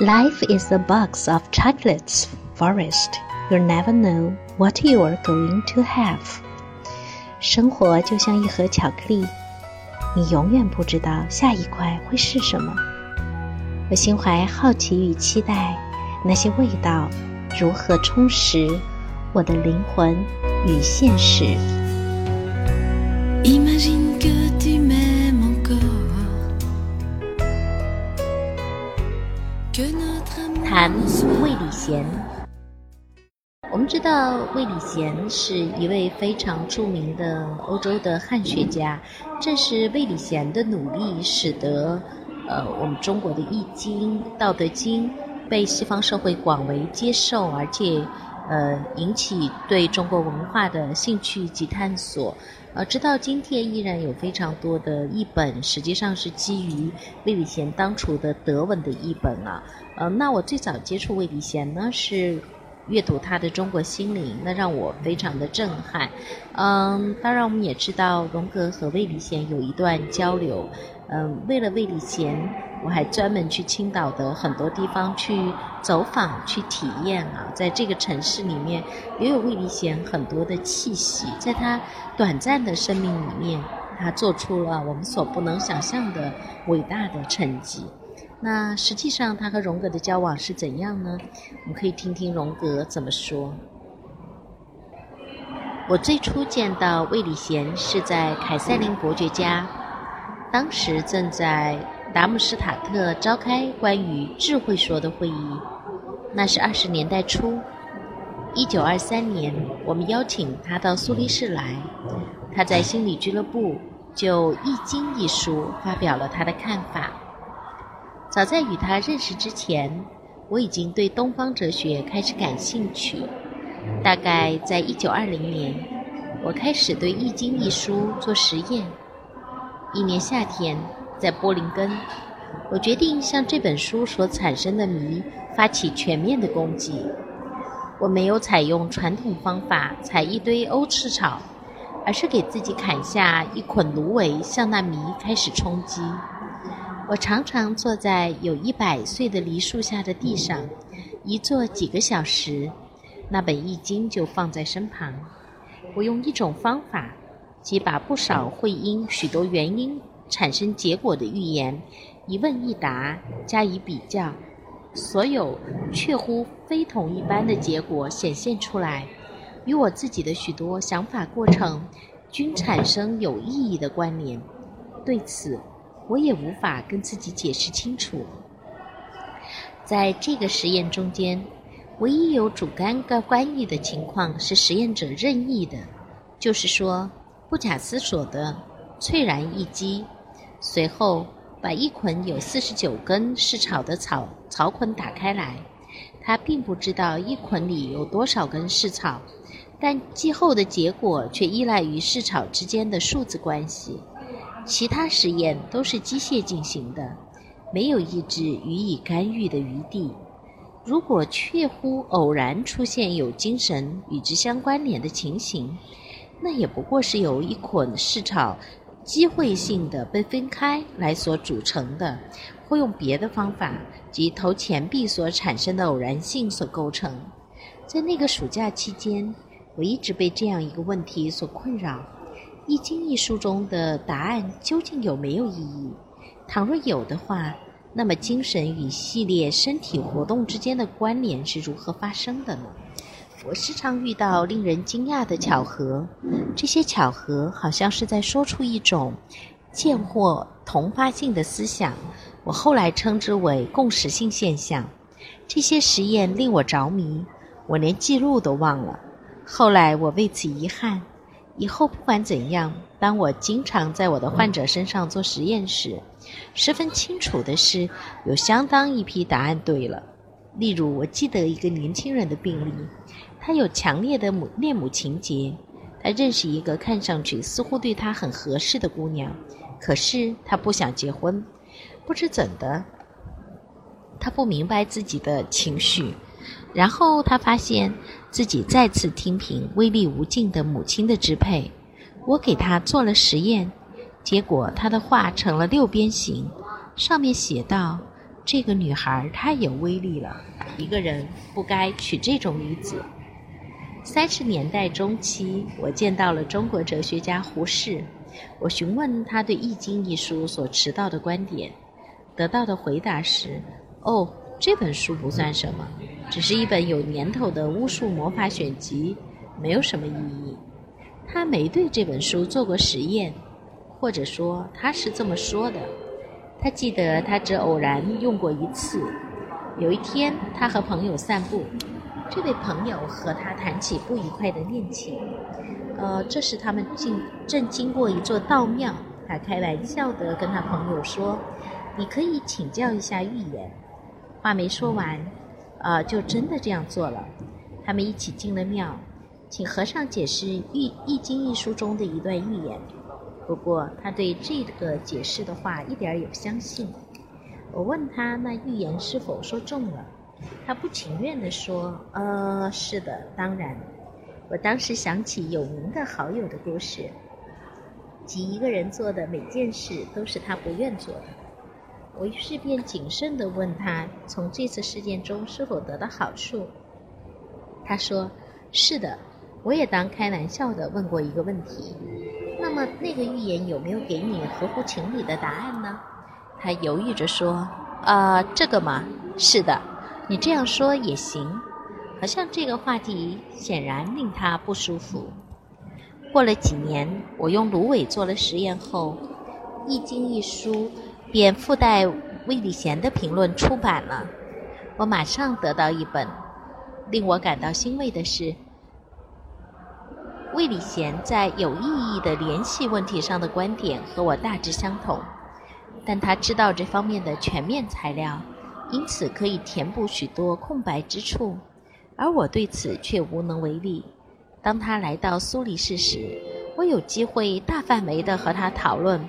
Life is a box of chocolates, Forest. You never know what you are going to have. 生活就像一盒巧克力，你永远不知道下一块会是什么。我心怀好奇与期待，那些味道如何充实我的灵魂与现实。Imagine. 谈魏礼贤，我们知道魏礼贤是一位非常著名的欧洲的汉学家，正是魏礼贤的努力，使得呃我们中国的《易经》《道德经》被西方社会广为接受，而且呃引起对中国文化的兴趣及探索。呃，直到今天依然有非常多的译本，实际上是基于魏礼贤当初的德文的译本啊。呃，那我最早接触魏礼贤呢，是阅读他的《中国心灵》，那让我非常的震撼。嗯，当然我们也知道荣格和魏礼贤有一段交流。嗯，为了魏礼贤，我还专门去青岛的很多地方去走访、去体验啊。在这个城市里面，也有魏礼贤很多的气息。在他短暂的生命里面，他做出了我们所不能想象的伟大的成绩。那实际上，他和荣格的交往是怎样呢？我们可以听听荣格怎么说。我最初见到魏礼贤是在凯塞林伯爵家。当时正在达姆施塔特召开关于智慧说的会议，那是二十年代初，一九二三年，我们邀请他到苏黎世来，他在心理俱乐部就《易经》一书发表了他的看法。早在与他认识之前，我已经对东方哲学开始感兴趣。大概在一九二零年，我开始对《易经》一书做实验。一年夏天，在波林根，我决定向这本书所产生的谜发起全面的攻击。我没有采用传统方法采一堆欧赤草，而是给自己砍下一捆芦苇，向那谜开始冲击。我常常坐在有一百岁的梨树下的地上，一坐几个小时，那本易经就放在身旁。我用一种方法。即把不少会因许多原因产生结果的预言，一问一答加以比较，所有确乎非同一般的结果显现出来，与我自己的许多想法过程均产生有意义的关联。对此，我也无法跟自己解释清楚。在这个实验中间，唯一有主观个关义的情况是实验者任意的，就是说。不假思索地猝然一击，随后把一捆有四十九根试草的草草捆打开来。他并不知道一捆里有多少根试草，但计后的结果却依赖于试草之间的数字关系。其他实验都是机械进行的，没有意志予以干预的余地。如果确乎偶然出现有精神与之相关联的情形。那也不过是由一捆市场机会性的被分开来所组成的，或用别的方法，即投钱币所产生的偶然性所构成。在那个暑假期间，我一直被这样一个问题所困扰：《易经》一书中的答案究竟有没有意义？倘若有的话，那么精神与系列身体活动之间的关联是如何发生的呢？我时常遇到令人惊讶的巧合，这些巧合好像是在说出一种见或同发性的思想。我后来称之为共识性现象。这些实验令我着迷，我连记录都忘了。后来我为此遗憾。以后不管怎样，当我经常在我的患者身上做实验时，十分清楚的是，有相当一批答案对了。例如，我记得一个年轻人的病例。他有强烈的母恋母情节，他认识一个看上去似乎对他很合适的姑娘，可是他不想结婚，不知怎的，他不明白自己的情绪，然后他发现自己再次听凭威力无尽的母亲的支配。我给他做了实验，结果他的画成了六边形，上面写道：“这个女孩太有威力了，一个人不该娶这种女子。三十年代中期，我见到了中国哲学家胡适，我询问他对《易经》一书所持到的观点，得到的回答是：“哦，这本书不算什么，只是一本有年头的巫术魔法选集，没有什么意义。”他没对这本书做过实验，或者说他是这么说的。他记得他只偶然用过一次。有一天，他和朋友散步。这位朋友和他谈起不愉快的恋情，呃，这时他们经正经过一座道庙，他开玩笑的跟他朋友说：“你可以请教一下预言。”话没说完，呃，就真的这样做了。他们一起进了庙，请和尚解释《易易经》一书中的一段预言。不过他对这个解释的话一点也不相信。我问他那预言是否说中了。他不情愿地说：“呃，是的，当然。”我当时想起有名的好友的故事，即一个人做的每件事都是他不愿做的。我于是便谨慎地问他：“从这次事件中是否得到好处？”他说：“是的。”我也当开玩笑地问过一个问题：“那么那个预言有没有给你合乎情理的答案呢？”他犹豫着说：“啊，这个嘛，是的。”你这样说也行，好像这个话题显然令他不舒服。过了几年，我用芦苇做了实验后，《易经》一书便附带魏礼贤的评论出版了。我马上得到一本。令我感到欣慰的是，魏礼贤在有意义的联系问题上的观点和我大致相同，但他知道这方面的全面材料。因此可以填补许多空白之处，而我对此却无能为力。当他来到苏黎世时，我有机会大范围地和他讨论，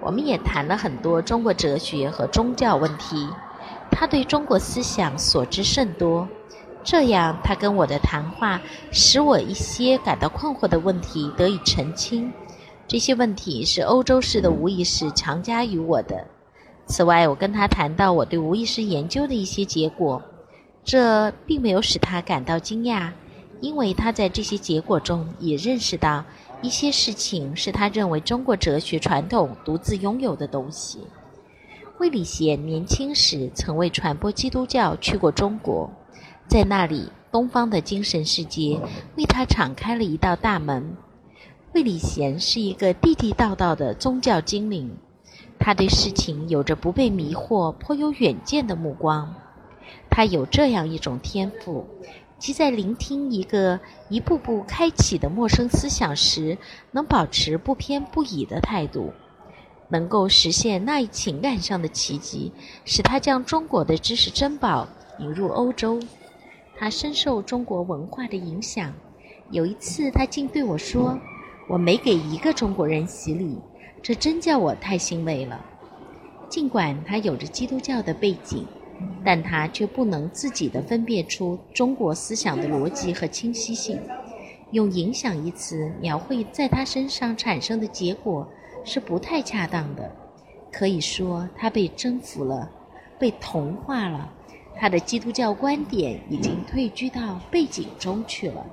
我们也谈了很多中国哲学和宗教问题。他对中国思想所知甚多，这样他跟我的谈话使我一些感到困惑的问题得以澄清。这些问题是欧洲式的无意识强加于我的。此外，我跟他谈到我对无意识研究的一些结果，这并没有使他感到惊讶，因为他在这些结果中也认识到一些事情是他认为中国哲学传统独自拥有的东西。魏礼贤年轻时曾为传播基督教去过中国，在那里，东方的精神世界为他敞开了一道大门。魏礼贤是一个地地道道的宗教精灵。他对事情有着不被迷惑、颇有远见的目光。他有这样一种天赋，即在聆听一个一步步开启的陌生思想时，能保持不偏不倚的态度，能够实现那一情感上的奇迹，使他将中国的知识珍宝引入欧洲。他深受中国文化的影响。有一次，他竟对我说：“我没给一个中国人洗礼。”这真叫我太欣慰了。尽管他有着基督教的背景，但他却不能自己的分辨出中国思想的逻辑和清晰性。用“影响”一词描绘在他身上产生的结果是不太恰当的。可以说，他被征服了，被同化了。他的基督教观点已经退居到背景中去了，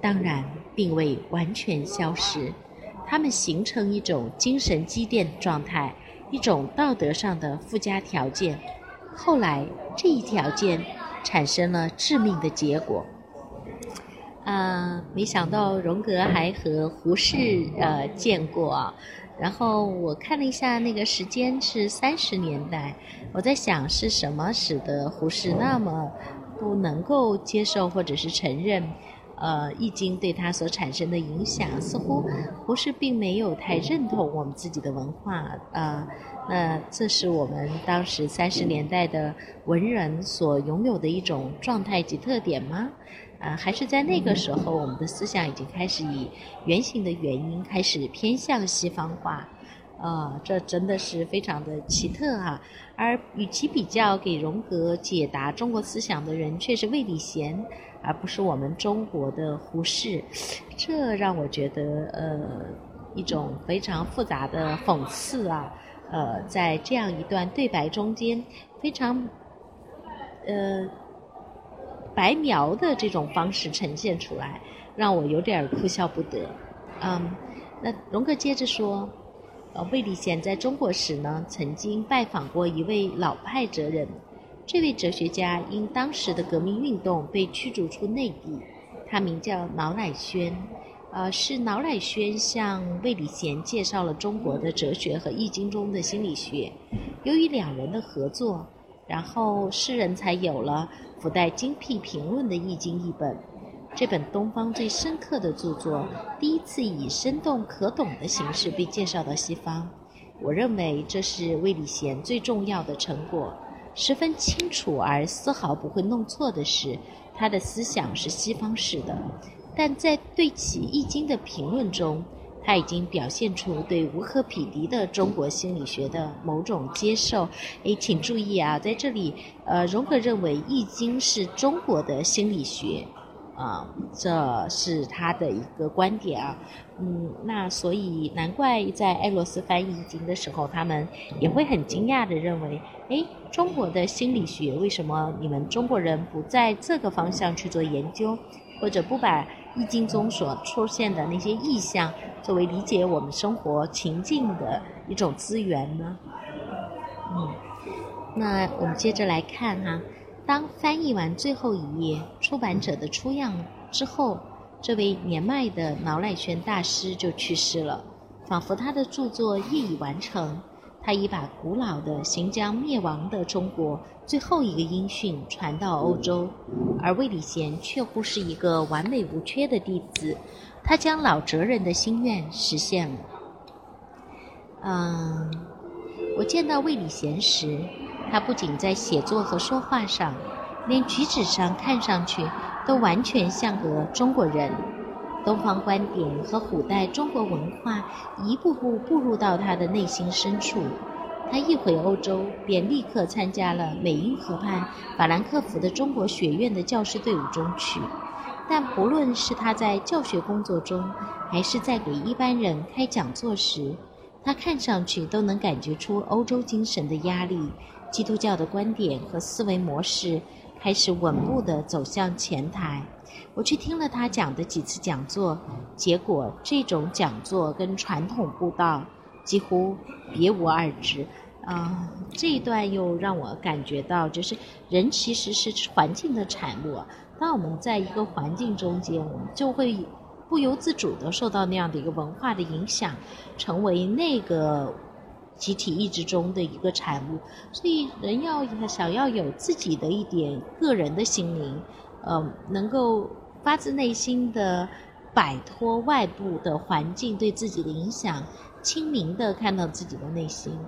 当然，并未完全消失。他们形成一种精神积淀状态，一种道德上的附加条件。后来，这一条件产生了致命的结果。啊，没想到荣格还和胡适呃见过。然后我看了一下那个时间是三十年代，我在想是什么使得胡适那么不能够接受或者是承认。呃，《易经》对他所产生的影响，似乎不是并没有太认同我们自己的文化。呃，那这是我们当时三十年代的文人所拥有的一种状态及特点吗？啊，还是在那个时候，我们的思想已经开始以原型的原因开始偏向西方化？啊，这真的是非常的奇特哈。而与其比较，给荣格解答中国思想的人却是魏礼贤。而不是我们中国的胡适，这让我觉得呃一种非常复杂的讽刺啊，呃，在这样一段对白中间，非常呃白描的这种方式呈现出来，让我有点哭笑不得。嗯，那荣格接着说，呃，魏礼贤在中国时呢，曾经拜访过一位老派哲人。这位哲学家因当时的革命运动被驱逐出内地，他名叫脑乃轩，呃，是脑乃轩向魏礼贤介绍了中国的哲学和易经中的心理学。由于两人的合作，然后诗人才有了附带精辟评论的易经译本。这本东方最深刻的著作，第一次以生动可懂的形式被介绍到西方。我认为这是魏礼贤最重要的成果。十分清楚而丝毫不会弄错的是，他的思想是西方式的，但在对其《易经》的评论中，他已经表现出对无可匹敌的中国心理学的某种接受。诶，请注意啊，在这里，呃，荣格认为《易经》是中国的心理学。啊，这是他的一个观点啊，嗯，那所以难怪在艾洛斯翻译《经》的时候，他们也会很惊讶的认为，哎，中国的心理学为什么你们中国人不在这个方向去做研究，或者不把《易经》中所出现的那些意象作为理解我们生活情境的一种资源呢？嗯，那我们接着来看哈。当翻译完最后一页，出版者的出样之后，这位年迈的脑乃轩大师就去世了，仿佛他的著作业已完成。他已把古老的行将灭亡的中国最后一个音讯传到欧洲，而魏礼贤却乎是一个完美无缺的弟子，他将老哲人的心愿实现了。嗯，我见到魏礼贤时。他不仅在写作和说话上，连举止上看上去都完全像个中国人。东方观点和古代中国文化一步步步入到他的内心深处。他一回欧洲，便立刻参加了美英河畔法兰克福的中国学院的教师队伍中去。但不论是他在教学工作中，还是在给一般人开讲座时，他看上去都能感觉出欧洲精神的压力。基督教的观点和思维模式开始稳步地走向前台。我去听了他讲的几次讲座，结果这种讲座跟传统布道几乎别无二致。啊，这一段又让我感觉到，就是人其实是环境的产物。当我们在一个环境中间，我们就会不由自主地受到那样的一个文化的影响，成为那个。集体意志中的一个产物，所以人要想要有自己的一点个人的心灵，呃，能够发自内心的摆脱外部的环境对自己的影响，清明的看到自己的内心。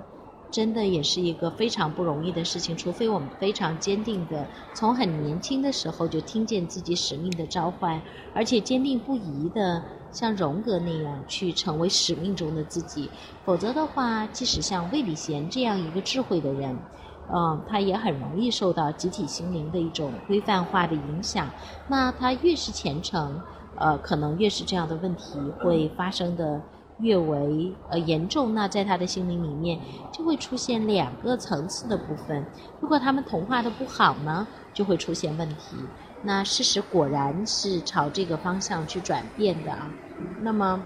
真的也是一个非常不容易的事情，除非我们非常坚定的从很年轻的时候就听见自己使命的召唤，而且坚定不移的像荣格那样去成为使命中的自己。否则的话，即使像魏礼贤这样一个智慧的人，嗯，他也很容易受到集体心灵的一种规范化的影响。那他越是虔诚，呃，可能越是这样的问题会发生的。越为呃严重，那在他的心灵里面就会出现两个层次的部分。如果他们同化的不好呢，就会出现问题。那事实果然是朝这个方向去转变的啊。那么，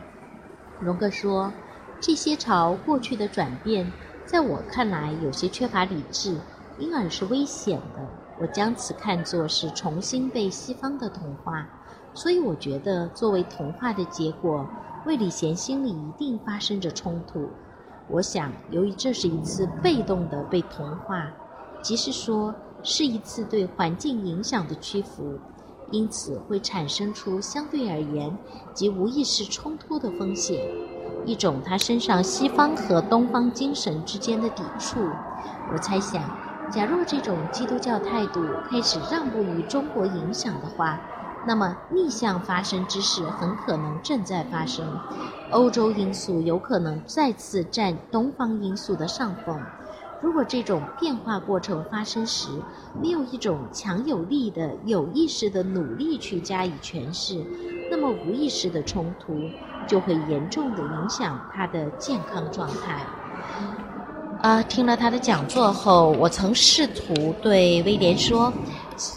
荣格说，这些朝过去的转变，在我看来有些缺乏理智，因而是危险的。我将此看作是重新被西方的同化。所以我觉得，作为同化的结果。魏礼贤心里一定发生着冲突。我想，由于这是一次被动的被同化，即是说，是一次对环境影响的屈服，因此会产生出相对而言及无意识冲突的风险，一种他身上西方和东方精神之间的抵触。我猜想，假若这种基督教态度开始让步于中国影响的话。那么逆向发生之事很可能正在发生，欧洲因素有可能再次占东方因素的上风。如果这种变化过程发生时，没有一种强有力的有意识的努力去加以诠释，那么无意识的冲突就会严重的影响他的健康状态。啊，听了他的讲座后，我曾试图对威廉说，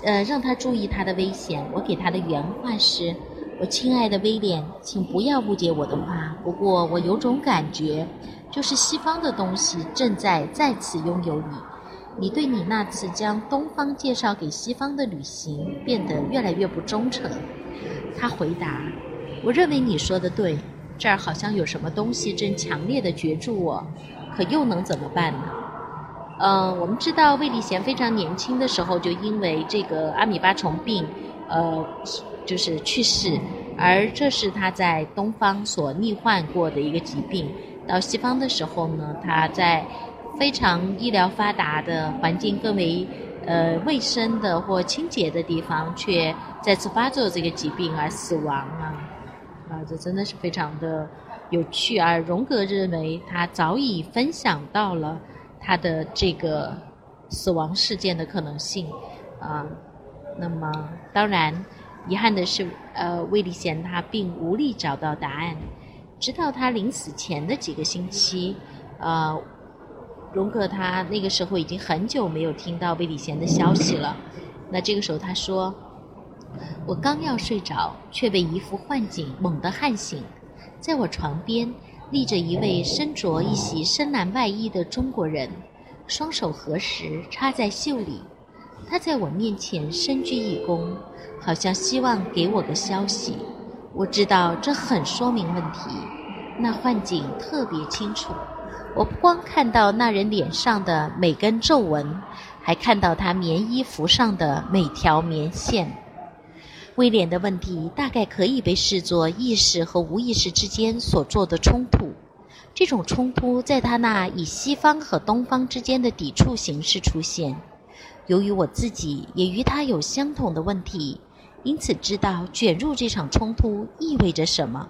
呃，让他注意他的危险。我给他的原话是：“我亲爱的威廉，请不要误解我的话。不过我有种感觉，就是西方的东西正在再次拥有你。你对你那次将东方介绍给西方的旅行变得越来越不忠诚。”他回答：“我认为你说的对，这儿好像有什么东西正强烈的攫住我。”可又能怎么办呢？呃，我们知道魏礼贤非常年轻的时候就因为这个阿米巴虫病，呃，就是去世，而这是他在东方所罹患过的一个疾病。到西方的时候呢，他在非常医疗发达的环境更为呃卫生的或清洁的地方，却再次发作这个疾病而死亡啊！啊，这真的是非常的。有趣，而荣格认为他早已分享到了他的这个死亡事件的可能性啊。那么，当然，遗憾的是，呃，魏立贤他并无力找到答案。直到他临死前的几个星期，呃，荣格他那个时候已经很久没有听到魏立贤的消息了。那这个时候他说：“我刚要睡着，却被一幅幻景猛地撼醒。”在我床边立着一位身着一袭深蓝外衣的中国人，双手合十插在袖里。他在我面前深鞠一躬，好像希望给我个消息。我知道这很说明问题。那幻景特别清楚，我不光看到那人脸上的每根皱纹，还看到他棉衣服上的每条棉线。威廉的问题大概可以被视作意识和无意识之间所做的冲突。这种冲突在他那以西方和东方之间的抵触形式出现。由于我自己也与他有相同的问题，因此知道卷入这场冲突意味着什么。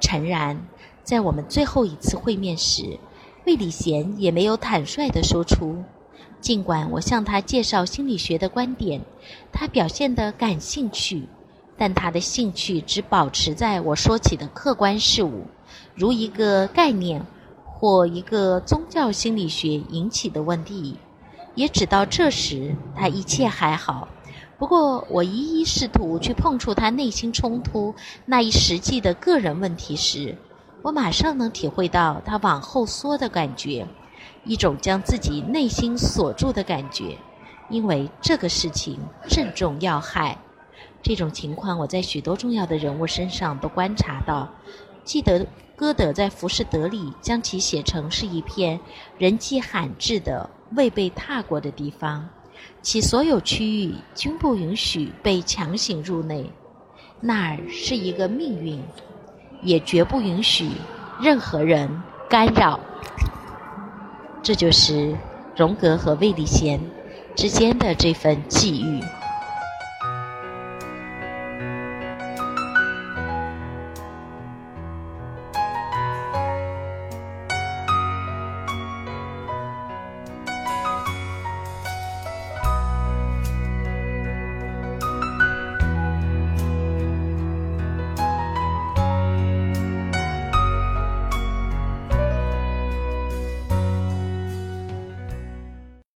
诚然，在我们最后一次会面时，魏礼贤也没有坦率地说出。尽管我向他介绍心理学的观点，他表现得感兴趣，但他的兴趣只保持在我说起的客观事物，如一个概念或一个宗教心理学引起的问题。也只到这时，他一切还好。不过，我一一试图去碰触他内心冲突那一实际的个人问题时，我马上能体会到他往后缩的感觉。一种将自己内心锁住的感觉，因为这个事情正中要害。这种情况我在许多重要的人物身上都观察到。记得歌德在《浮士德》里将其写成是一片人迹罕至的未被踏过的地方，其所有区域均不允许被强行入内。那儿是一个命运，也绝不允许任何人干扰。这就是荣格和魏立贤之间的这份际遇。